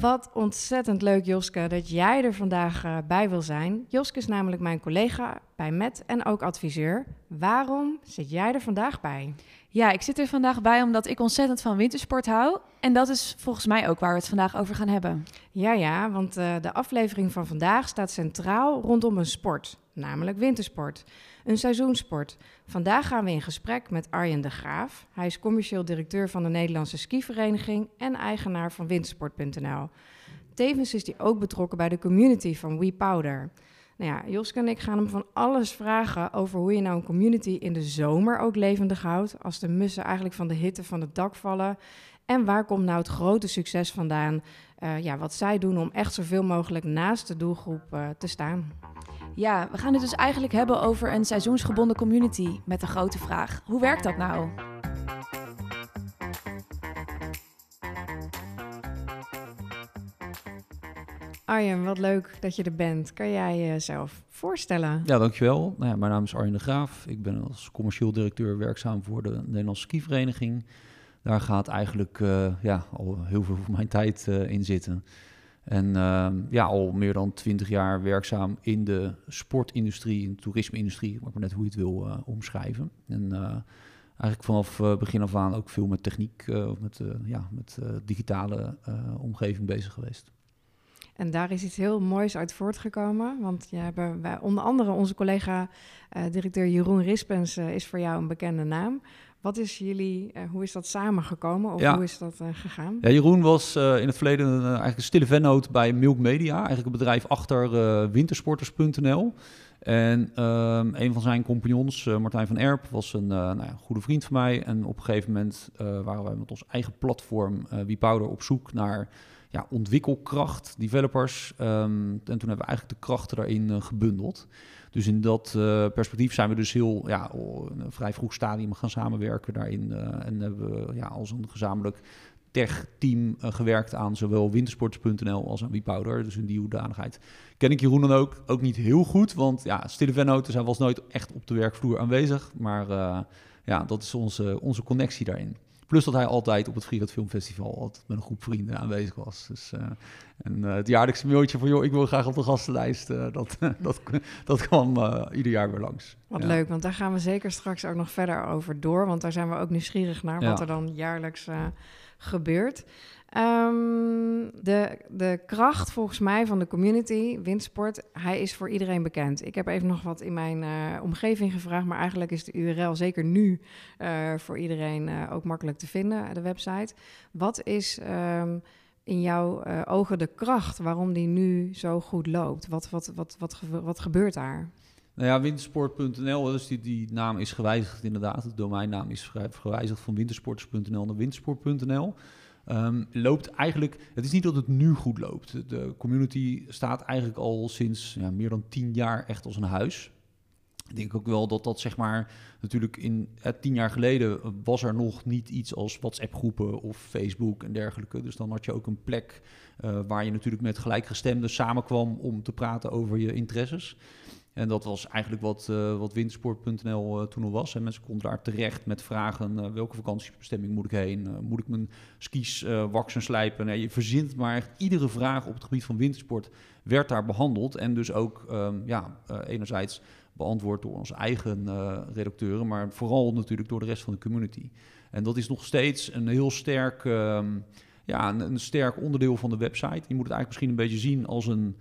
Wat ontzettend leuk, Joske, dat jij er vandaag uh, bij wil zijn. Joske is namelijk mijn collega bij Met en ook adviseur. Waarom zit jij er vandaag bij? Ja, ik zit er vandaag bij omdat ik ontzettend van wintersport hou. En dat is volgens mij ook waar we het vandaag over gaan hebben. Ja, ja, want uh, de aflevering van vandaag staat centraal rondom een sport, namelijk wintersport. Een seizoensport. Vandaag gaan we in gesprek met Arjen de Graaf. Hij is commercieel directeur van de Nederlandse skivereniging en eigenaar van wintersport.nl. Tevens is hij ook betrokken bij de community van WePowder. Nou ja, Joske en ik gaan hem van alles vragen over hoe je nou een community in de zomer ook levendig houdt. Als de mussen eigenlijk van de hitte van het dak vallen. En waar komt nou het grote succes vandaan? Uh, ja, wat zij doen om echt zoveel mogelijk naast de doelgroep uh, te staan. Ja, we gaan het dus eigenlijk hebben over een seizoensgebonden community met de grote vraag: hoe werkt dat nou? Arjen, wat leuk dat je er bent. Kan jij jezelf voorstellen? Ja, dankjewel. Nou ja, mijn naam is Arjen de Graaf. Ik ben als commercieel directeur werkzaam voor de Nederlandse skivereniging. Daar gaat eigenlijk uh, ja, al heel veel van mijn tijd uh, in zitten. En uh, ja, al meer dan twintig jaar werkzaam in de sportindustrie, in de toerisme-industrie, maar net hoe je het wil uh, omschrijven. En eigenlijk vanaf begin af aan ook veel met techniek, met, ja, met digitale omgeving bezig geweest. En daar is iets heel moois uit voortgekomen. Want je hebben wij, onder andere onze collega uh, directeur Jeroen Rispens uh, is voor jou een bekende naam. Wat is jullie, uh, hoe is dat samengekomen of ja. hoe is dat gegaan? Ja, Jeroen was in het verleden eigenlijk een stille vennoot bij Milk Media. Eigenlijk een bedrijf achter wintersporters.nl. En um, een van zijn compagnons, Martijn van Erp, was een nou ja, goede vriend van mij. En op een gegeven moment waren wij met ons eigen platform WePowder op zoek naar ja, ontwikkelkracht, developers. Um, en toen hebben we eigenlijk de krachten daarin uh, gebundeld. Dus in dat uh, perspectief zijn we dus heel ja, een vrij vroeg stadium gaan samenwerken daarin. Uh, en hebben we ja, als een gezamenlijk tech-team gewerkt aan zowel wintersports.nl als aan WePowder. Dus in die hoedanigheid ken ik Jeroen dan ook, ook niet heel goed. Want ja, Stille Vennoten, hij was nooit echt op de werkvloer aanwezig. Maar ja, dat is onze, onze connectie daarin. Plus dat hij altijd op het Frierat Filmfestival altijd met een groep vrienden aanwezig was. Dus, uh, en uh, het jaarlijkse mailtje van, joh, ik wil graag op de gastenlijst, uh, dat, dat, dat kwam ieder jaar weer langs. Wat ja. leuk, want daar gaan we zeker straks ook nog verder over door. Want daar zijn we ook nieuwsgierig naar, ja. wat er dan jaarlijks gebeurt. Um, de, de kracht volgens mij van de community, Windsport, hij is voor iedereen bekend. Ik heb even nog wat in mijn uh, omgeving gevraagd, maar eigenlijk is de URL zeker nu uh, voor iedereen uh, ook makkelijk te vinden, de website. Wat is um, in jouw ogen de kracht waarom die nu zo goed loopt? Wat, wat, wat, wat, wat gebeurt daar? Nou ja, wintersport.nl, dus die, die naam is gewijzigd inderdaad. De domeinnaam is gewijzigd van wintersporters.nl naar wintersport.nl. Um, loopt eigenlijk, het is niet dat het nu goed loopt. De community staat eigenlijk al sinds ja, meer dan tien jaar echt als een huis. Ik denk ook wel dat dat zeg maar natuurlijk in eh, tien jaar geleden was er nog niet iets als WhatsApp groepen of Facebook en dergelijke. Dus dan had je ook een plek uh, waar je natuurlijk met gelijkgestemden samenkwam om te praten over je interesses. En dat was eigenlijk wat, uh, wat wintersport.nl uh, toen al was. En mensen konden daar terecht met vragen: uh, welke vakantiebestemming moet ik heen? moet ik mijn skis waksen slijpen? Nee, je verzint maar echt iedere vraag op het gebied van wintersport werd daar behandeld. En dus ook um, ja, enerzijds beantwoord door onze eigen redacteuren, maar vooral natuurlijk door de rest van de community. En dat is nog steeds een heel sterk, um, ja, een sterk onderdeel van de website. Je moet het eigenlijk misschien een beetje zien als een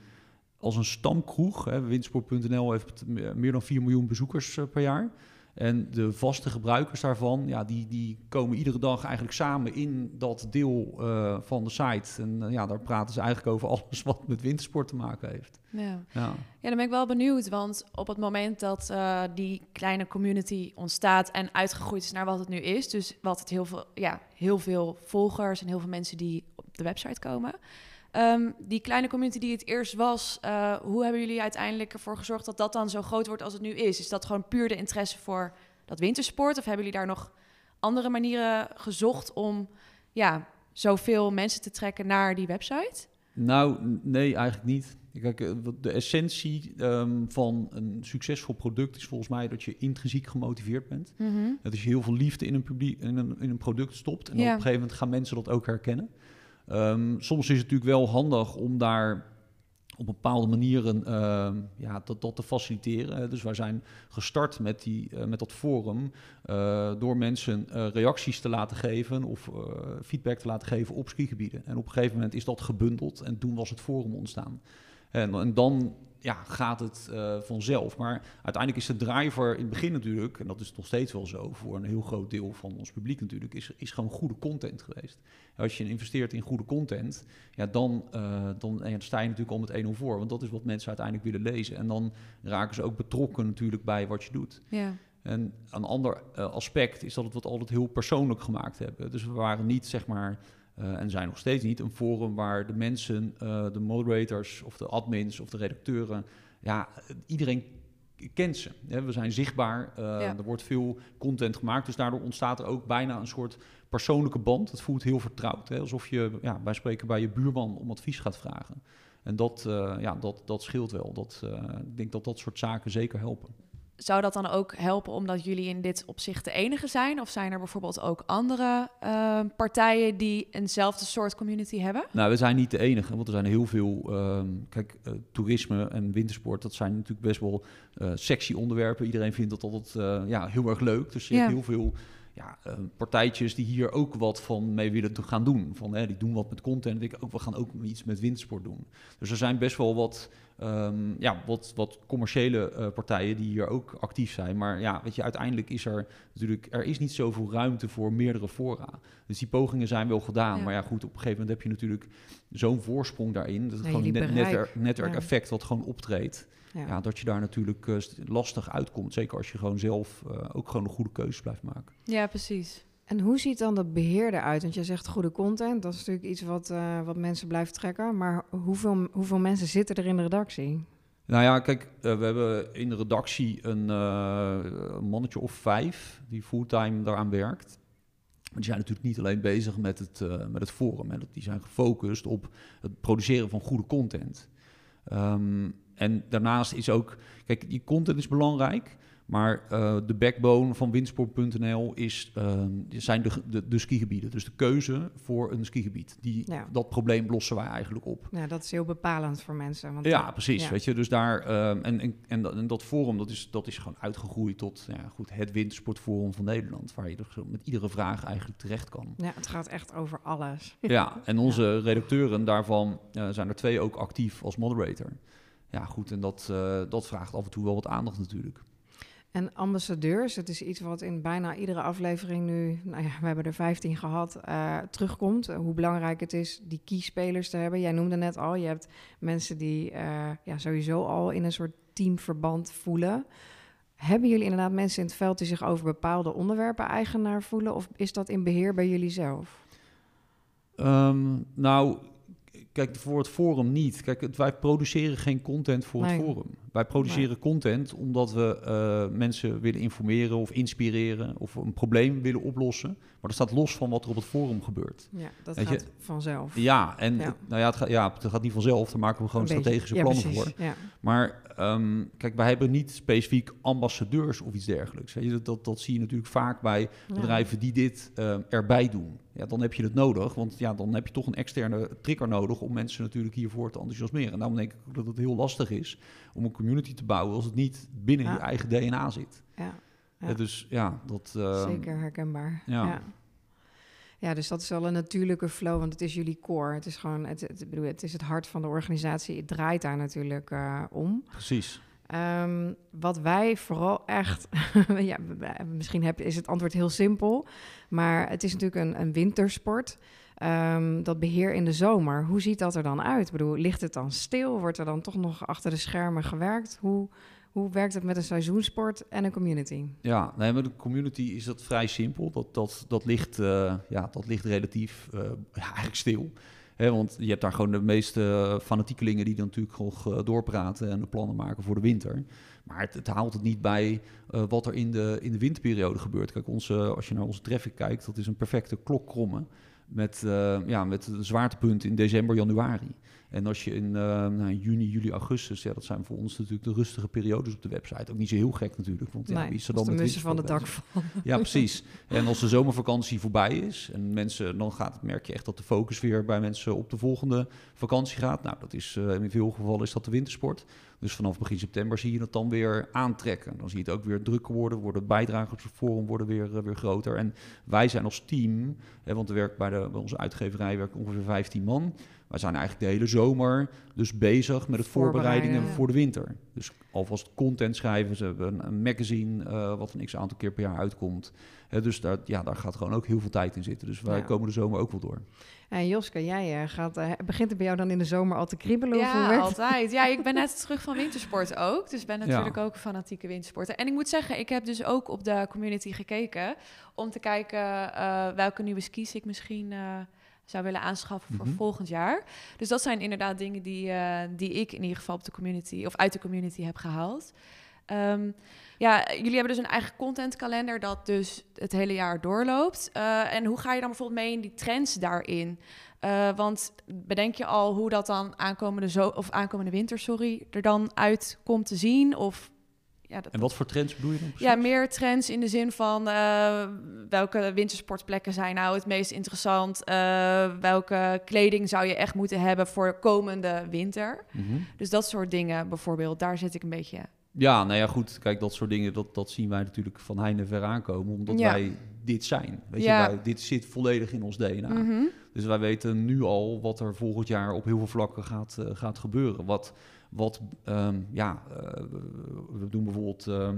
als een stamkroeg. Winsport.nl heeft meer dan 4 miljoen bezoekers uh, per jaar. En de vaste gebruikers daarvan, ja, die, die komen iedere dag eigenlijk samen in dat deel uh, van de site. En uh, ja, daar praten ze eigenlijk over alles wat met wintersport te maken heeft. Ja, ja. ja dan ben ik wel benieuwd, want op het moment dat uh, die kleine community ontstaat en uitgegroeid is naar wat het nu is, dus wat het heel veel, ja, heel veel volgers en heel veel mensen die op de website komen. Um, die kleine community die het eerst was, uh, hoe hebben jullie uiteindelijk ervoor gezorgd dat dat dan zo groot wordt als het nu is? Is dat gewoon puur de interesse voor dat wintersport? Of hebben jullie daar nog andere manieren gezocht om ja, zoveel mensen te trekken naar die website? Nou, nee, eigenlijk niet. Kijk, eh, de essentie um, van een succesvol product is volgens mij dat je intrinsiek gemotiveerd bent. Mm -hmm. Dat is je heel veel liefde in een, publiek, in een, in een product stopt. En ja. op een gegeven moment gaan mensen dat ook herkennen. Ehm, soms is het natuurlijk wel handig om daar op bepaalde manieren uh, ja, dat, dat te faciliteren. Dus wij zijn gestart met, die, uh, met dat forum uh, door mensen reacties te laten geven of feedback te laten geven op skigebieden. En op een gegeven moment is dat gebundeld en toen was het forum ontstaan. En, en dan ja, gaat het uh, vanzelf. Maar uiteindelijk is de driver in het begin natuurlijk, en dat is nog steeds wel zo voor een heel groot deel van ons publiek natuurlijk, is, is gewoon goede content geweest. Als je investeert in goede content, ja, dan, uh, dan, en dan sta je natuurlijk al met 1-0 voor. Want dat is wat mensen uiteindelijk willen lezen. En dan raken ze ook betrokken natuurlijk bij wat je doet. Ja. En een ander uh, aspect is dat we het altijd heel persoonlijk gemaakt hebben. Dus we waren niet, zeg maar, en zijn nog steeds niet een forum waar de mensen, uh, de moderators of de admins of de redacteuren, ja, iedereen kent ze. We zijn zichtbaar, ja. er wordt veel content gemaakt, dus daardoor ontstaat er ook bijna een soort persoonlijke band. Het voelt heel vertrouwd, hè? alsof je ja, bij spreken bij je buurman om advies gaat vragen. En dat, ja, dat, dat scheelt wel. Dat, ik denk dat dat soort zaken zeker helpen. Zou dat dan ook helpen omdat jullie in dit opzicht de enige zijn? Of zijn er bijvoorbeeld ook andere uh, partijen die eenzelfde soort community hebben? Nou, we zijn niet de enige, want er zijn heel veel. Uh, kijk, uh, toerisme en wintersport, dat zijn natuurlijk best wel uh, sexy onderwerpen. Iedereen vindt dat altijd ja, heel erg leuk. Dus je ja. hebt heel veel ja, partijtjes die hier ook wat van mee willen gaan doen. Van, hè, die doen wat met content. Ik ook, we gaan ook iets met wintersport doen. Dus er zijn best wel wat Um, ja, wat, wat commerciële uh, partijen die hier ook actief zijn. Maar ja, weet je, uiteindelijk is er natuurlijk, er is niet zoveel ruimte voor meerdere fora. Dus die pogingen zijn wel gedaan. Ja. Maar ja, goed, op een gegeven moment heb je natuurlijk zo'n voorsprong daarin. Dat het Nee, gewoon net, netwerkeffect Ja. wat gewoon optreedt. Ja. Ja. dat je daar natuurlijk eh, lastig uitkomt. Zeker als je gewoon zelf eh, ook gewoon een goede keuze blijft maken. Ja, precies. En hoe ziet dan dat beheer eruit? Want jij zegt goede content, dat is natuurlijk iets wat, eh, wat mensen blijft trekken. Maar hoeveel, hoeveel mensen zitten er in de redactie? Nou ja, kijk, we hebben in de redactie een, eh, een mannetje of vijf die fulltime daaraan werkt. Maar die zijn natuurlijk niet alleen bezig met het, eh, met het forum. Hè. Die zijn gefocust op het produceren van goede content. Ehm, en daarnaast is ook, kijk, die content is belangrijk. Maar eh, de backbone van windsport.nl is, ehm, zijn de, de, de skigebieden. Dus de keuze voor een skigebied. Die, Ja. Dat probleem lossen wij eigenlijk op. Ja, dat is heel bepalend voor mensen. Want Ja, precies. ja. Weet je, dus daar ehm, en, en, en, dat- en dat forum dat is, dat is gewoon uitgegroeid tot ja, goed, het wintersportforum van Nederland, waar je met iedere vraag eigenlijk terecht kan. Ja, het gaat echt over alles. ja, en onze redacteuren daarvan eh, zijn er twee ook actief als moderator. Ja, goed, en dat, eh, dat vraagt af en toe wel wat aandacht natuurlijk. En ambassadeurs, het is iets wat in bijna iedere aflevering nu, nou ja, we hebben er 15 gehad, eh, terugkomt. Hoe belangrijk het is die keyspelers te hebben. Jij noemde net al, je hebt mensen die eh, ja, sowieso al in een soort teamverband voelen. Hebben jullie inderdaad mensen in het veld die zich over bepaalde onderwerpen eigenaar voelen? Of is dat in beheer bij jullie zelf? Ehm, nou, kijk, voor het forum niet. Kijk, het, wij produceren geen content voor Nee. het forum. Wij produceren content omdat we eh, mensen willen informeren of inspireren of een probleem willen oplossen. Maar dat staat los van wat er op het forum gebeurt. Ja, dat Weet je, gaat vanzelf. Ja, en Ja. het- nou ja, het, gaat, ja, het gaat niet vanzelf. Daar maken we gewoon Een strategische Ja, plannen precies. voor. Ja. Maar ehm, kijk, wij hebben niet specifiek ambassadeurs of iets dergelijks. Weet je, dat, dat, dat zie je natuurlijk vaak bij Ja. bedrijven die dit ehm, erbij doen. Ja, dan heb je het nodig, want ja, dan heb je toch een externe trigger nodig om mensen natuurlijk hiervoor te enthousiasmeren. En daarom denk ik dat het heel lastig is om een community te bouwen als het niet binnen je eigen DNA zit. Ja. Dus ja, dat... ehm, Zeker herkenbaar. ja. Ja. ja. dus dat is wel een natuurlijke flow, want het is jullie core. Het is gewoon, het, het, bedoel, het is het hart van de organisatie. Het draait daar natuurlijk eh, om. Precies. Ehm, wat wij vooral echt, ja, misschien heb, is het antwoord heel simpel, maar het is natuurlijk een, een wintersport. Ehm, dat beheer in de zomer, hoe ziet dat er dan uit? Bedoel, ligt het dan stil? Wordt er dan toch nog achter de schermen gewerkt? Hoe, hoe werkt het met een seizoensport en een community? Ja, nee, met de community is dat vrij simpel. Dat, dat, dat, ligt, eh, ja, dat ligt relatief eh, ja, eigenlijk stil. Want je hebt daar gewoon de meeste fanatiekelingen die dan natuurlijk eh, doorpraten en de plannen maken voor de winter. Maar het, haalt het niet bij eh, wat er in de, in de winterperiode gebeurt. Kijk, onze, als je naar onze traffic kijkt, dat is een perfecte klokkromme. Met, uh, ja, met zwaartepunt in december, januari. En als je in uh, nou, juni, juli, augustus, ja, dat zijn voor ons natuurlijk de rustige periodes op de website. Ook niet zo heel gek natuurlijk. Want ja, wie is er dan de met van het dak van. Ja, precies. En als de zomervakantie voorbij is en mensen, dan gaat, merk je echt dat de focus weer bij mensen op de volgende vakantie gaat. Nou, dat is uh, in veel gevallen is dat de wintersport. Dus vanaf begin september zie je het dan weer aantrekken. Dan zie je het ook weer drukker worden, worden bijdragen op het forum worden weer, uh, weer groter. En wij zijn als team, hè, want er werkt bij, de, bij onze uitgeverij werkt ongeveer 15 man. Wij zijn eigenlijk de hele zomer dus bezig met het voorbereidingen voor de winter. Dus alvast content schrijven. Ze hebben een, magazine uh, wat een x aantal keer per jaar uitkomt. Uh, dus daar, ja, daar gaat gewoon ook heel veel tijd in zitten. Dus wij ja. komen de zomer ook wel door. En Joske, jij uh, gaat, begint het bij jou dan in de zomer al te kriebelen? Ja, altijd. Ja, ik ben net terug van wintersport ook. Dus ben natuurlijk ja. ook een fanatieke wintersporter. En ik moet zeggen, ik heb dus ook op de community gekeken... om te kijken welke nieuwe skis ik misschien zou willen aanschaffen voor Mhm. volgend jaar. Dus dat zijn inderdaad dingen die, eh, die ik in ieder geval op de community of uit de community heb gehaald. Ehm, ja, jullie hebben dus een eigen contentkalender dat dus het hele jaar doorloopt. Eh, en hoe ga je dan bijvoorbeeld mee in die trends daarin? Eh, want bedenk je al hoe dat dan aankomende, zo of aankomende winter sorry, er dan uit komt te zien? Of ja, dat, En wat voor trends bedoel je dan precies? ja, meer trends in de zin van eh, welke wintersportplekken zijn nou het meest interessant? Eh, welke kleding zou je echt moeten hebben voor komende winter? Mhm. Dus dat soort dingen bijvoorbeeld, daar zit ik een beetje. Ja, nou ja, goed. Kijk, dat soort dingen, dat, dat zien wij natuurlijk van heinde ver aankomen. Omdat Ja. wij dit zijn. Weet Ja. je, wij, dit zit volledig in ons DNA. Mhm. Dus wij weten nu al wat er volgend jaar op heel veel vlakken gaat, eh, gaat gebeuren. Wat, wat ehm, ja, eh, we doen bijvoorbeeld ehm,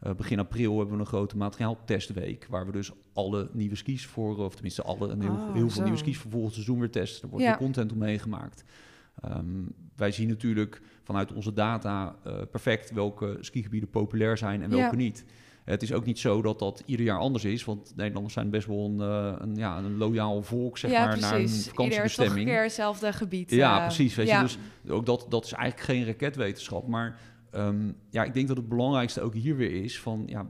eh, begin april hebben we een grote materiaaltestweek. Waar we dus alle nieuwe skis voor, of tenminste alle, een heel, Oh, heel veel nieuwe skis voor volgend seizoen weer testen. Er wordt Ja. weer content omheen gemaakt. Ehm, wij zien natuurlijk vanuit onze data perfect welke skigebieden populair zijn en welke Ja. niet. Het is ook niet zo dat dat ieder jaar anders is, want Nederlanders zijn best wel een, eh, een, ja, een loyaal volk zeg ja, maar, naar een precies. Ieder toch een vakantiebestemming. keer hetzelfde gebied. Ja, eh, precies. Weet ja. je, dus ook dat, dat is eigenlijk geen raketwetenschap. Maar ehm, ja, ik denk dat het belangrijkste ook hier weer is van ja,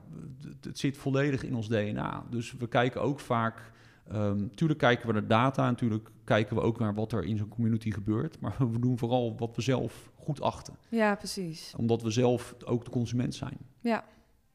het, het zit volledig in ons DNA. Dus we kijken ook vaak. ehm tuurlijk kijken we naar data, en natuurlijk kijken we ook naar wat er in zo'n community gebeurt. Maar we doen vooral wat we zelf goed achten. ja, precies. Omdat we zelf ook de consument zijn. Ja.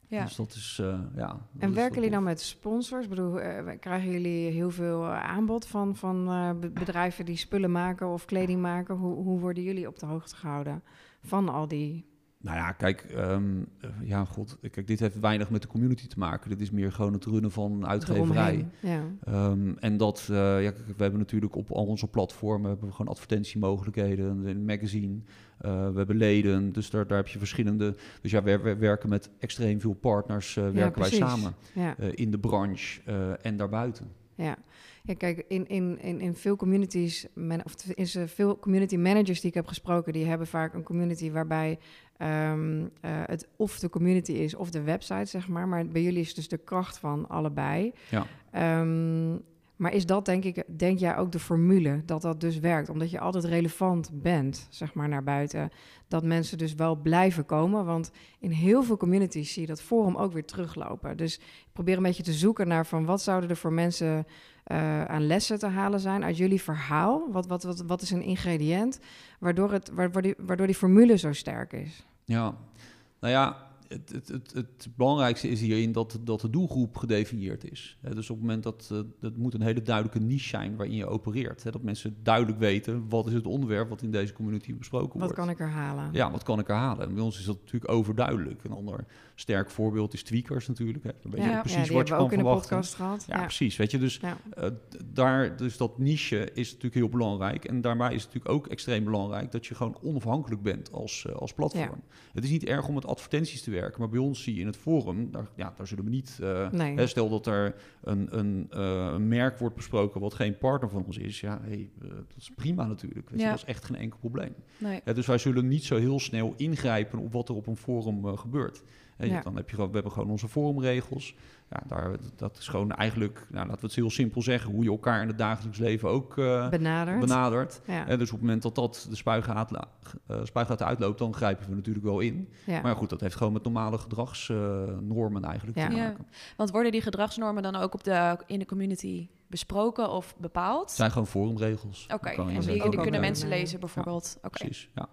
Ja. Dus dat is, eh, ja. En werken jullie dan met sponsors? Ik bedoel, eh, krijgen jullie heel veel eh, aanbod van, van be- bedrijven die spullen maken of kleding maken? Hoe, hoe worden jullie op de hoogte gehouden van al die... Nou ja, kijk, ehm, eh, ja, god, kijk, dit heeft weinig met de community te maken. Dit is meer gewoon het runnen van een uitgeverij. Ja. Ehm, en dat, eh, ja, kijk, we hebben natuurlijk op al onze platformen hebben we gewoon advertentiemogelijkheden, een magazine, eh, we hebben leden, dus daar, daar heb je verschillende. Dus ja, we, we werken met extreem veel partners, werken wij precies. samen Ja. in de branche en daarbuiten. Ja. Ja, kijk, in, in, in, in veel communities, of is er veel community managers die ik heb gesproken, die hebben vaak een community waarbij ehm, eh, het of de community is of de website, zeg maar. Maar bij jullie is dus de kracht van allebei. Ja. Ehm, maar is dat, denk ik, denk jij ook de formule dat dat dus werkt? Omdat je altijd relevant bent, zeg maar, naar buiten. Dat mensen dus wel blijven komen. Want in heel veel communities zie je dat forum ook weer teruglopen. Dus probeer een beetje te zoeken naar van wat zouden er voor mensen eh, aan lessen te halen zijn uit jullie verhaal. Wat, wat, wat, wat is een ingrediënt waardoor, het, waardoor, die, waardoor die formule zo sterk is? Ja, nou ja, het, het, het, het belangrijkste is hierin dat, dat de doelgroep gedefinieerd is. Dus op het moment dat eh, dat moet een hele duidelijke niche zijn waarin je opereert. Dat mensen duidelijk weten wat is het onderwerp wat in deze community besproken Wat wordt. kan ik herhalen? Ja, wat kan ik herhalen? En bij ons is dat natuurlijk overduidelijk. Een ander sterk voorbeeld is Tweakers natuurlijk. Hè. Dan weet je Ja. precies ja, die wat je kan ook in de verwachten. podcast gehad. Ja, precies. Weet je, dus Ja. eh, daar, dus dat niche is natuurlijk heel belangrijk. En daarbij is het natuurlijk ook extreem belangrijk dat je gewoon onafhankelijk bent als, eh, als platform. Het is niet erg om met advertenties te werken, maar bij ons zie je in het forum, daar, ja, daar zullen we niet. eh, Nee. hè, stel dat er een, een, eh, een merk wordt besproken wat geen partner van ons is. Ja, hey, dat is prima natuurlijk. Weet je, Ja. dat is echt geen enkel probleem. Nee. Ja, dus wij zullen niet zo heel snel ingrijpen op wat er op een forum gebeurt. Ja. Dan heb je gewoon, we hebben gewoon onze forumregels. Ja, daar, dat is gewoon eigenlijk, nou, laten we het heel simpel zeggen, hoe je elkaar in het dagelijks leven ook eh, benadert. ja. Hè, dus op het moment dat dat de spuigaat, eh, spuigaat uitloopt, dan grijpen we natuurlijk wel in. ja. Maar ja, goed, dat heeft gewoon met normale gedragsnormen eigenlijk Ja. te Ja. maken. Want worden die gedragsnormen dan ook op de, in de community besproken of bepaald? Het zijn gewoon forumregels. Oké, en die, kunnen mensen lezen bijvoorbeeld. Oké. Precies, ja.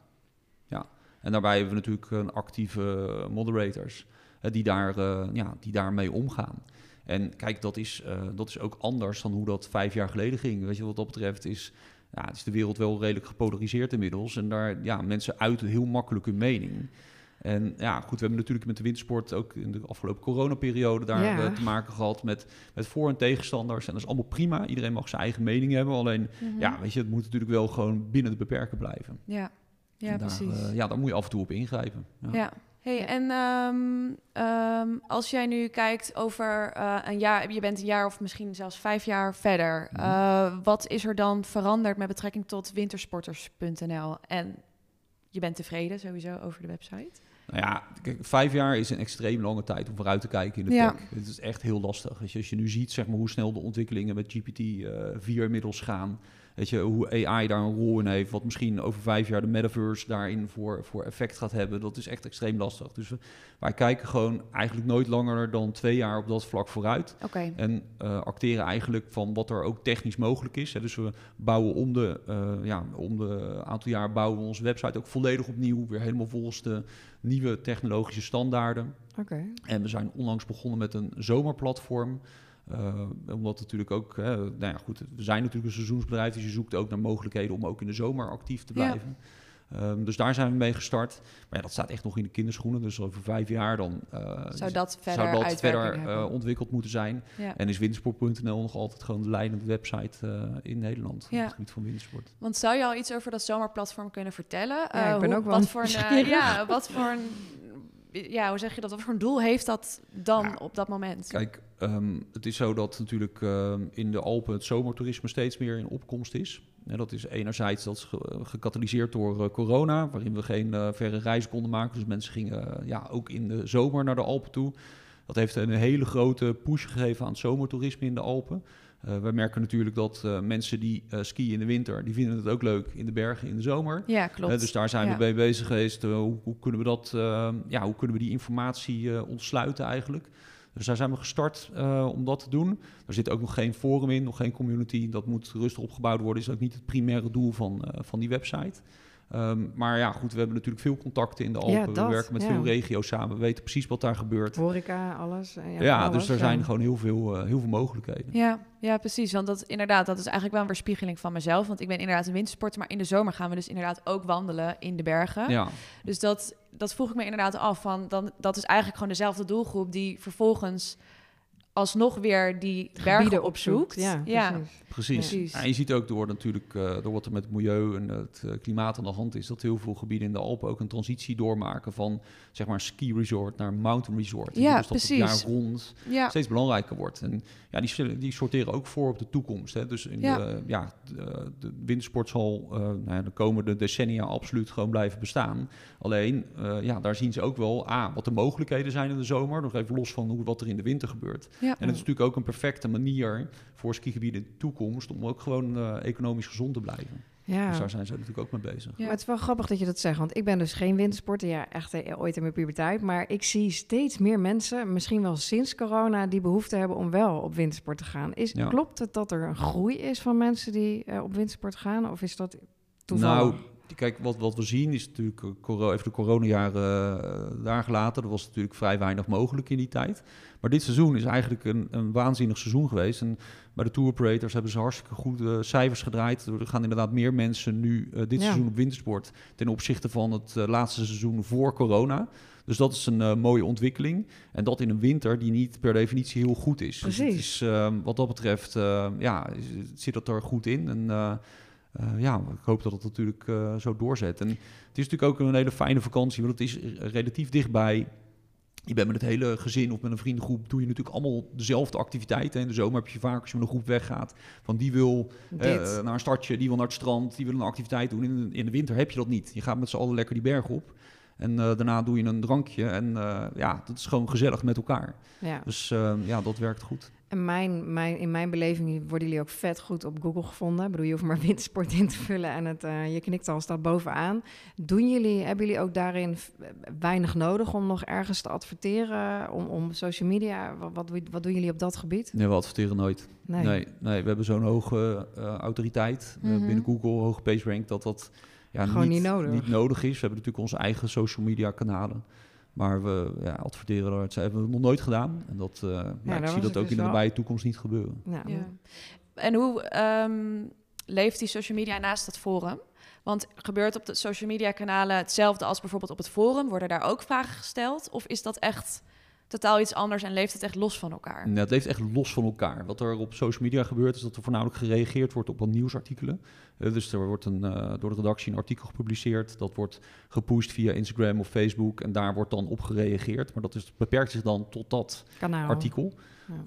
En daarbij hebben we natuurlijk een actieve moderators eh, die, daar, eh, ja, die daarmee omgaan. En kijk, dat is, eh, dat is ook anders dan hoe dat vijf jaar geleden ging. Weet je, wat dat betreft is, ja, is de wereld wel redelijk gepolariseerd inmiddels. En daar, ja, mensen uiten heel makkelijk hun mening. En ja, goed, we hebben natuurlijk met de wintersport ook in de afgelopen coronaperiode daar Ja. eh, te maken gehad met, met voor- en tegenstanders. En dat is allemaal prima. Iedereen mag zijn eigen mening hebben. Alleen, Mhm. ja, weet je, het moet natuurlijk wel gewoon binnen de beperken blijven. ja. Ja, daar, precies. eh, ja, daar moet je af en toe op ingrijpen. Ja. Ja. Hey, en ehm, ehm, als jij nu kijkt over eh, een jaar, je bent een jaar of misschien zelfs vijf jaar verder, Mhm. eh, wat is er dan veranderd met betrekking tot wintersporters.nl? En je bent tevreden sowieso over de website? Nou ja, kijk, vijf jaar is een extreem lange tijd om vooruit te kijken in de Ja. tech. Het is echt heel lastig. Als je, als je nu ziet zeg maar, hoe snel de ontwikkelingen met GPT-4 inmiddels gaan. Weet je, hoe AI daar een rol in heeft. Wat misschien over vijf jaar de metaverse daarin voor, voor effect gaat hebben. Dat is echt extreem lastig. Dus we, wij kijken gewoon eigenlijk nooit langer dan twee jaar op dat vlak vooruit. En eh, acteren eigenlijk van wat er ook technisch mogelijk is. Hè. Dus we bouwen om de, eh, ja, om de aantal jaar bouwen we onze website ook volledig opnieuw. Weer helemaal volgens de nieuwe technologische standaarden. En we zijn onlangs begonnen met een zomerplatform. Eh, omdat natuurlijk ook, hè, nou ja, goed, we zijn natuurlijk een seizoensbedrijf, dus je zoekt ook naar mogelijkheden om ook in de zomer actief te Ja. blijven. Ehm, dus daar zijn we mee gestart. Maar ja, dat staat echt nog in de kinderschoenen. Dus over vijf jaar dan eh, Zou dat verder zou dat uitwerking verder eh, hebben? ontwikkeld moeten zijn. ja. En is wintersport.nl nog altijd gewoon de leidende website eh, in Nederland Ja. op het gebied van wintersport. Want zou je al iets over dat zomerplatform kunnen vertellen? Ja, Eh, ik ben hoe- ook wel wat voor een, eh, ja, wat voor een, ja, hoe zeg je dat? Wat voor een doel heeft dat dan Ja, op dat moment? Kijk, ehm, het is zo dat natuurlijk ehm, in de Alpen het zomertoerisme steeds meer in opkomst is. En dat is enerzijds dat is ge- gecatalyseerd door eh, corona, waarin we geen eh, verre reizen konden maken. Dus mensen gingen eh, ja, ook in de zomer naar de Alpen toe. Dat heeft een hele grote push gegeven aan het zomertoerisme in de Alpen. Eh we merken natuurlijk dat eh, mensen die eh, skiën in de winter, die vinden het ook leuk in de bergen in de zomer. Ja, klopt. Dus daar zijn Ja. we mee bezig geweest. Hoe, hoe kunnen we dat, eh, ja, hoe kunnen we die informatie ontsluiten eigenlijk? Dus daar zijn we gestart om dat te doen. Er zit ook nog geen forum in, nog geen community. Dat moet rustig opgebouwd worden. Is ook niet het primaire doel van, van die website. Ehm, maar ja, goed, we hebben natuurlijk veel contacten in de Ja, Alpen. dat, we werken met ja. veel regio's samen. We weten precies wat daar gebeurt. Horeca, alles. eh, Ja, alles, dus er ja. zijn gewoon heel veel, eh, heel veel mogelijkheden. Ja, ja, precies. Want dat inderdaad, dat is eigenlijk wel een weerspiegeling van mezelf. Want ik ben inderdaad een wintersporter, maar in de zomer gaan we dus inderdaad ook wandelen in de bergen. Ja, Dus dat, dat vroeg ik me inderdaad af. Van dan, dat is eigenlijk gewoon dezelfde doelgroep die vervolgens alsnog weer die bergen Gebieden opzoekt. Ja, ja. precies. Precies. Precies. Ja, en je ziet ook door natuurlijk eh, door wat er met het milieu en het eh, klimaat aan de hand is, dat heel veel gebieden in de Alpen ook een transitie doormaken van zeg maar ski resort naar mountain resort. Ja, dus dat het precies. jaar rond ja. steeds belangrijker wordt. En ja, die, die sorteren ook voor op de toekomst. Hè. Dus in Ja. De, ja, de, de wintersport zal eh, nou ja, de komende decennia absoluut gewoon blijven bestaan. Alleen, eh, ja, daar zien ze ook wel A, wat de mogelijkheden zijn in de zomer. Nog even los van hoe, wat er in de winter gebeurt. Ja. En het is natuurlijk ook een perfecte manier voor skigebieden in de toekomst om ook gewoon eh, economisch gezond te blijven. Ja. Dus daar zijn ze natuurlijk ook mee bezig. Ja. Maar het is wel grappig dat je dat zegt, want ik ben dus geen wintersporter. Ja, echt eh, ooit in mijn puberteit. Maar ik zie steeds meer mensen, misschien wel sinds corona, die behoefte hebben om wel op wintersport te gaan. Is, Ja. Klopt het dat er een groei is van mensen die eh, op wintersport gaan? Of is dat toevallig? Nou, kijk, wat, wat we zien is natuurlijk, eh, even de coronajaren eh, daar gelaten. Er was natuurlijk vrij weinig mogelijk in die tijd. Maar dit seizoen is eigenlijk een, een waanzinnig seizoen geweest. En bij de tour operators hebben ze hartstikke goede cijfers gedraaid. Er gaan inderdaad meer mensen nu eh, dit Ja. seizoen op wintersport ten opzichte van het eh, laatste seizoen voor corona. Dus dat is een eh, mooie ontwikkeling. En dat in een winter die niet per definitie heel goed is. Dus het Precies. is, eh, wat dat betreft, eh, ja, zit dat er goed in. En eh, ja, ik hoop dat het natuurlijk eh, zo doorzet. En het is natuurlijk ook een hele fijne vakantie, want het is relatief dichtbij. Je bent met het hele gezin of met een vriendengroep, doe je natuurlijk allemaal dezelfde activiteiten. In de zomer heb je vaak als je met een groep weggaat, van die wil eh, naar een stadje, die wil naar het strand, die wil een activiteit doen. In, de- in de winter heb je dat niet. Je gaat met z'n allen lekker die berg op. En eh, daarna doe je een drankje en eh, ja, dat is gewoon gezellig met elkaar. ja. Dus eh, ja, dat werkt goed. En mijn, mijn, in mijn beleving worden jullie ook vet goed op Google gevonden. Ik bedoel, je hoeft maar wintersport in te vullen en het, uh, je knikt al staat bovenaan. Doen jullie, hebben jullie ook daarin weinig nodig om nog ergens te adverteren? Om, om social media, wat, wat, wat doen jullie op dat gebied? Nee, we adverteren nooit. Nee, nee, nee we hebben zo'n hoge autoriteit mm binnen Google, hoge PageRank, dat dat ja, Gewoon niet, niet, nodig. niet nodig is. We hebben natuurlijk onze eigen social media kanalen. Maar we ja, adverteren er, dat hebben we nog nooit gedaan. En dat, uh, ja, ik zie dat ook dus in de nabije toekomst niet gebeuren. Ja. ja. En hoe um, leeft die social media naast het forum? Want gebeurt op de social media kanalen hetzelfde als bijvoorbeeld op het forum? Worden daar ook vragen gesteld? Of is dat echt totaal iets anders en leeft het echt los van elkaar? Ja, het leeft echt los van elkaar. Wat er op social media gebeurt, is dat er voornamelijk gereageerd wordt op wat nieuwsartikelen. Uh, dus er wordt een, uh, door de redactie een artikel gepubliceerd. Dat wordt gepusht via Instagram of Facebook. En daar wordt dan op gereageerd. Maar dat is, beperkt zich dan tot dat Kanaal. artikel.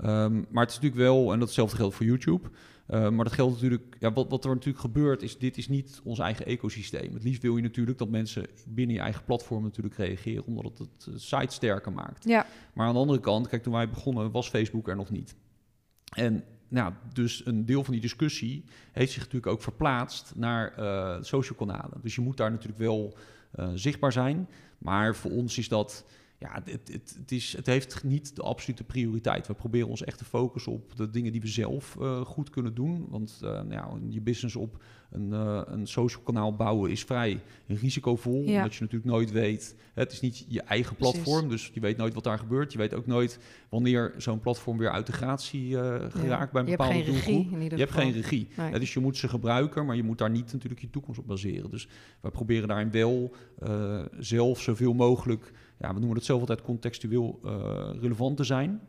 Ja. Um, maar het is natuurlijk wel, en datzelfde geldt voor YouTube. Uh, maar dat geldt natuurlijk, ja, wat, wat er natuurlijk gebeurt, is dit is niet ons eigen ecosysteem. Het liefst wil je natuurlijk dat mensen binnen je eigen platform natuurlijk reageren, omdat het het site sterker maakt. Ja. Maar aan de andere kant, kijk, toen wij begonnen was Facebook er nog niet. En nou, dus een deel van die discussie heeft zich natuurlijk ook verplaatst naar uh, social kanalen. Dus je moet daar natuurlijk wel uh, zichtbaar zijn. Maar voor ons is dat ja, het, het, het, is, het heeft niet de absolute prioriteit. We proberen ons echt te focussen op de dingen die we zelf uh, goed kunnen doen. Want uh, nou, je business op een, uh, een social kanaal bouwen is vrij risicovol. Ja. Omdat je natuurlijk nooit weet. Het is niet je eigen platform, Precies. dus je weet nooit wat daar gebeurt. Je weet ook nooit wanneer zo'n platform weer uit de gratie geraakt ja. bij een je bepaalde hebt geen doelgroep. Regie, je hebt geen regie. Nee. dus je moet ze gebruiken, maar je moet daar niet natuurlijk je toekomst op baseren. Dus we proberen daarin wel zelf zoveel mogelijk ja, we noemen het zelf altijd contextueel uh, relevant te zijn.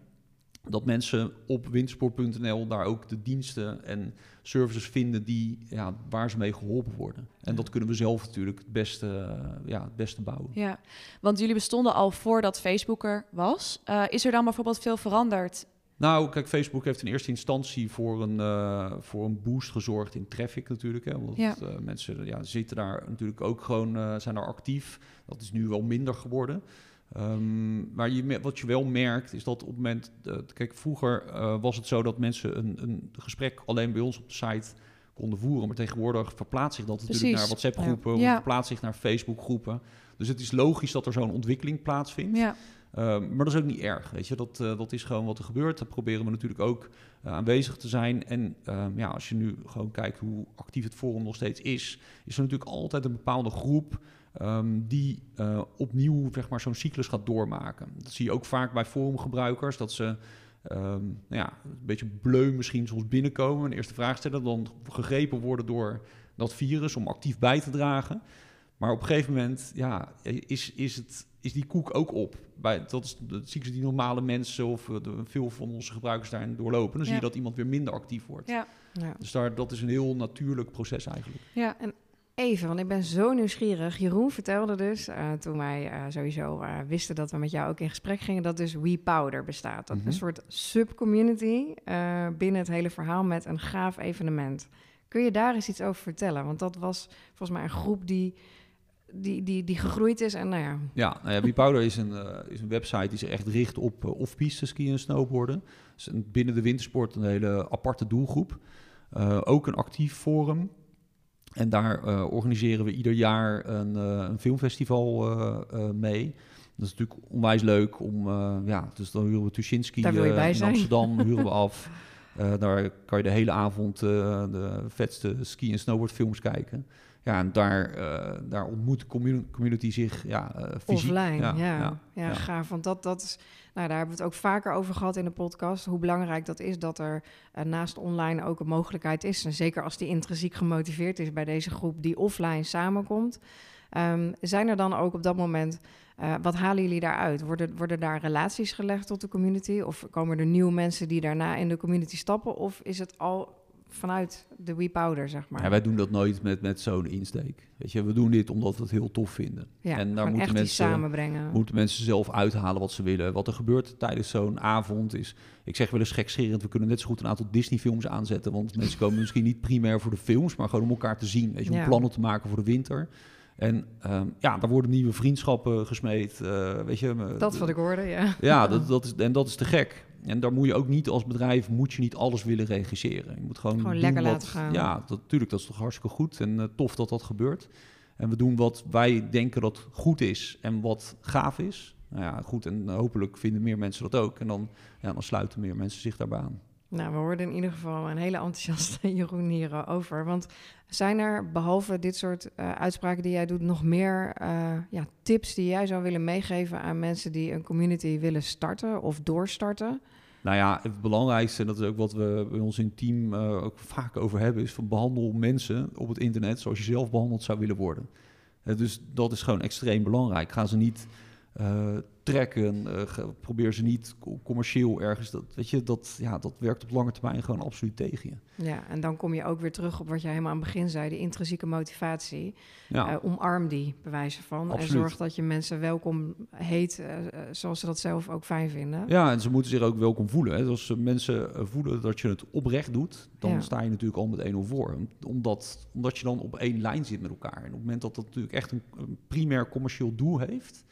Dat mensen op windsport.nl daar ook de diensten en services vinden die, ja, waar ze mee geholpen worden. En dat kunnen we zelf natuurlijk het beste, uh, ja, het beste bouwen. Ja, want jullie bestonden al voordat Facebook er was. Uh, is er dan bijvoorbeeld veel veranderd nou, kijk, Facebook heeft in eerste instantie voor een, uh, voor een boost gezorgd in traffic natuurlijk. Hè, want ja. uh, mensen ja, zitten daar natuurlijk ook gewoon, uh, zijn daar actief. Dat is nu wel minder geworden. Um, maar je, wat je wel merkt is dat op het moment... kijk, vroeger was het zo dat mensen een, een gesprek alleen bij ons op de site konden voeren. Maar tegenwoordig verplaatst zich dat Precies. natuurlijk naar WhatsApp-groepen... Ja. verplaatst zich naar Facebook-groepen. Dus het is logisch dat er zo'n ontwikkeling plaatsvindt. Ja. Uh, maar dat is ook niet erg, weet je. Dat, uh, dat is gewoon wat er gebeurt. Daar proberen we natuurlijk ook uh, aanwezig te zijn. En ja, als je nu gewoon kijkt hoe actief het forum nog steeds is... is er natuurlijk altijd een bepaalde groep... Um, die opnieuw zeg maar, zo'n cyclus gaat doormaken. Dat zie je ook vaak bij forumgebruikers... dat ze um, nou ja, een beetje bleu misschien soms binnenkomen... een eerste vraag stellen, dan gegrepen worden door dat virus... om actief bij te dragen... Maar op een gegeven moment ja, is, is, het, is die koek ook op. Bij, dat is de cyclus die normale mensen of de, veel van onze gebruikers daarin doorlopen. Dan ja. zie je dat iemand weer minder actief wordt. Ja. Ja. Dus daar, dat is een heel natuurlijk proces eigenlijk. Ja, en even, want ik ben zo nieuwsgierig. Jeroen vertelde dus, uh, toen wij uh, sowieso uh, wisten dat we met jou ook in gesprek gingen, dat dus WePowder bestaat. Dat mm -hmm. een soort subcommunity binnen het hele verhaal met een gaaf evenement. Kun je daar eens iets over vertellen? Want dat was volgens mij een groep die die, die, die gegroeid is. En nou ja. Ja, nou ja is een, uh, is een website die zich echt richt op uh, off-piste skiën en snowboarden. Dus een, binnen de wintersport een hele aparte doelgroep. Uh, ook een actief forum. En daar organiseren we ieder jaar een, een filmfestival mee. Dat is natuurlijk onwijs leuk om, ja, dus dan huren we Tuschinski in Amsterdam, huren we af. daar kan je de hele avond de vetste ski- en snowboardfilms kijken. Ja, en daar, uh, daar ontmoet de community zich ja, uh, fysiek. Offline, ja. Ja, Ja, gaaf. Want dat, dat is, nou, daar hebben we het ook vaker over gehad in de podcast. Hoe belangrijk dat is dat er uh, naast online ook een mogelijkheid is. En zeker als die intrinsiek gemotiveerd is bij deze groep die offline samenkomt. Um, zijn er dan ook op dat moment, uh, wat halen jullie daaruit? Worden, worden daar relaties gelegd tot de community? Of komen er nieuwe mensen die daarna in de community stappen? Of is het al vanuit de WePowder, zeg maar. Ja, wij doen dat nooit met, met zo'n insteek. Weet je, we doen dit omdat we het heel tof vinden. Ja, en daar moeten mensen, samenbrengen. moeten mensen zelf uithalen wat ze willen. Wat er gebeurt tijdens zo'n avond is... Ik zeg wel eens gekscherend, we kunnen net zo goed een aantal Disney-films aanzetten. Want mensen komen misschien niet primair voor de films... maar gewoon om elkaar te zien. Weet je, om Ja. plannen te maken voor de winter. En ehm, ja, daar worden nieuwe vriendschappen gesmeed. eh, weet je, Dat wat ik hoorde, ja. ja, dat, dat is, en dat is te gek. En daar moet je ook niet als bedrijf moet je niet alles willen regisseren. Je moet gewoon, Gewoon doen lekker wat- laten gaan. Ja, natuurlijk, dat is toch hartstikke goed en eh, tof dat dat gebeurt. En we doen wat wij denken dat goed is en wat gaaf is. Nou ja, goed, en hopelijk vinden meer mensen dat ook. En dan, ja, dan sluiten meer mensen zich daarbij aan. Nou, we hoorden in ieder geval een hele enthousiaste Jeroen hierover. Want zijn er, behalve dit soort eh, uitspraken die jij doet, nog meer eh, ja, tips die jij zou willen meegeven aan mensen die een community willen starten of doorstarten? Nou ja, het belangrijkste, en dat is ook wat we bij ons in team eh, ook vaak over hebben, is van behandel mensen op het internet zoals je zelf behandeld zou willen worden. Eh, dus dat is gewoon extreem belangrijk. Ga ze niet eh, trekken, eh, probeer ze niet co- commercieel ergens. Dat, weet je, dat, ja, dat werkt op lange termijn gewoon absoluut tegen je. Ja, en dan kom je ook weer terug op wat jij helemaal aan het begin zei, de intrinsieke motivatie. Ja, Eh, omarm die, bewijzen van. En zorg dat je mensen welkom heet, eh, zoals ze dat zelf ook fijn vinden. ja, en ze moeten zich ook welkom voelen. Hè. Als eh, mensen voelen dat je het oprecht doet, dan Ja. sta je natuurlijk al met 1-0 voor. Om- Omdat, omdat je dan op één lijn zit met elkaar. En op het moment dat dat natuurlijk echt een, een primair commercieel doel heeft,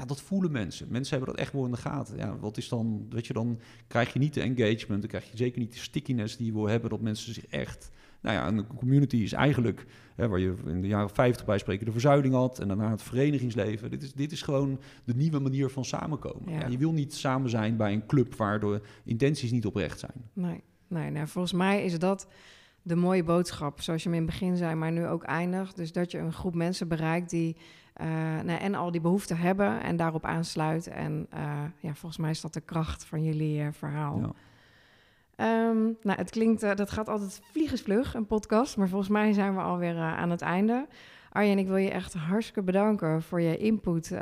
ja, dat voelen mensen. Mensen hebben dat echt wel in de gaten. Ja, wat is dan, weet je, dan krijg je niet de engagement, dan krijg je zeker niet de stickiness die je wil hebben, dat mensen zich echt... Nou ja, een community is eigenlijk, hè, waar je in de jaren 50 bij spreken de verzuiling had en daarna het verenigingsleven. Dit is, dit is gewoon de nieuwe manier van samenkomen. Ja. Ja, je wil niet samen zijn bij een club waar de intenties niet oprecht zijn. Nee, nee nou, volgens mij is dat de mooie boodschap, zoals je hem in het begin zei, maar nu ook eindigt. Dus dat je een groep mensen bereikt die eh, nou, en al die behoeften hebben en daarop aansluit. En eh, ja, volgens mij is dat de kracht van jullie eh, verhaal. Ja. Ehm, nou, het klinkt, dat gaat altijd vliegensvlug, een podcast, maar volgens mij zijn we alweer aan het einde. Arjen, ik wil je echt hartstikke bedanken voor je input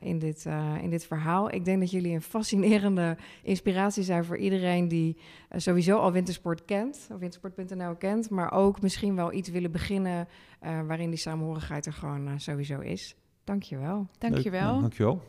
in, dit, in dit verhaal. Ik denk dat jullie een fascinerende inspiratie zijn voor iedereen die sowieso al wintersport kent, of wintersport.nl kent, maar ook misschien wel iets willen beginnen waarin die samenhorigheid er gewoon sowieso is. Dankjewel. Dankjewel. Leuk. Dankjewel.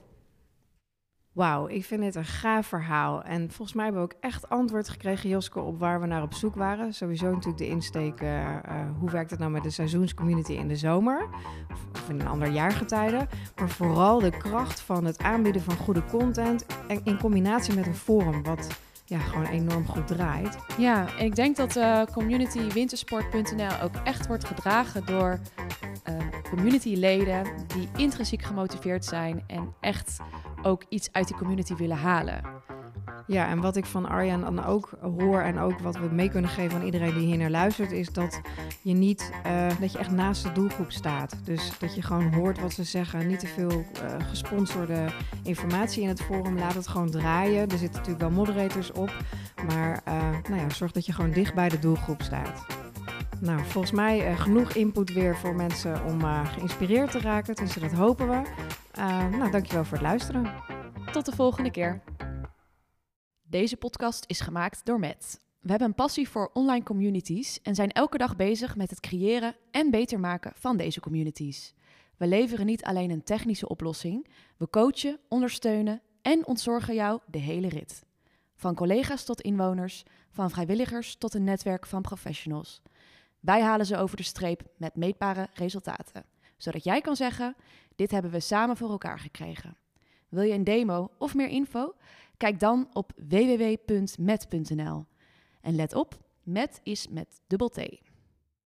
Wauw, ik vind dit een gaaf verhaal. En volgens mij hebben we ook echt antwoord gekregen, Joske, op waar we naar op zoek waren. Sowieso natuurlijk de insteek, eh, eh, hoe werkt het nou met de seizoenscommunity in de zomer? Of, of in een ander jaargetijde. Maar vooral de kracht van het aanbieden van goede content en in combinatie met een forum wat ja, gewoon enorm goed draait. Ja, en ik denk dat eh community wintersport.nl ook echt wordt gedragen door eh, communityleden die intrinsiek gemotiveerd zijn en echt ook iets uit die community willen halen. Ja, en wat ik van Arjan dan ook hoor en ook wat we mee kunnen geven aan iedereen die hier naar luistert, is dat je niet, eh, dat je echt naast de doelgroep staat. Dus dat je gewoon hoort wat ze zeggen, niet te veel eh, gesponsorde informatie in het forum, laat het gewoon draaien. Er zitten natuurlijk wel moderators op, maar eh, nou ja, zorg dat je gewoon dicht bij de doelgroep staat. Nou, volgens mij eh, genoeg input weer voor mensen om eh, geïnspireerd te raken, tenminste dat hopen we. Eh nou, dankjewel voor het luisteren. Tot de volgende keer. Deze podcast is gemaakt door Matt. We hebben een passie voor online communities en zijn elke dag bezig met het creëren en beter maken van deze communities. We leveren niet alleen een technische oplossing, we coachen, ondersteunen en ontzorgen jou de hele rit. Van collega's tot inwoners, van vrijwilligers tot een netwerk van professionals. Wij halen ze over de streep met meetbare resultaten, zodat jij kan zeggen: dit hebben we samen voor elkaar gekregen. Wil je een demo of meer info? Kijk dan op www.met.nl. En let op, met is met dubbel T.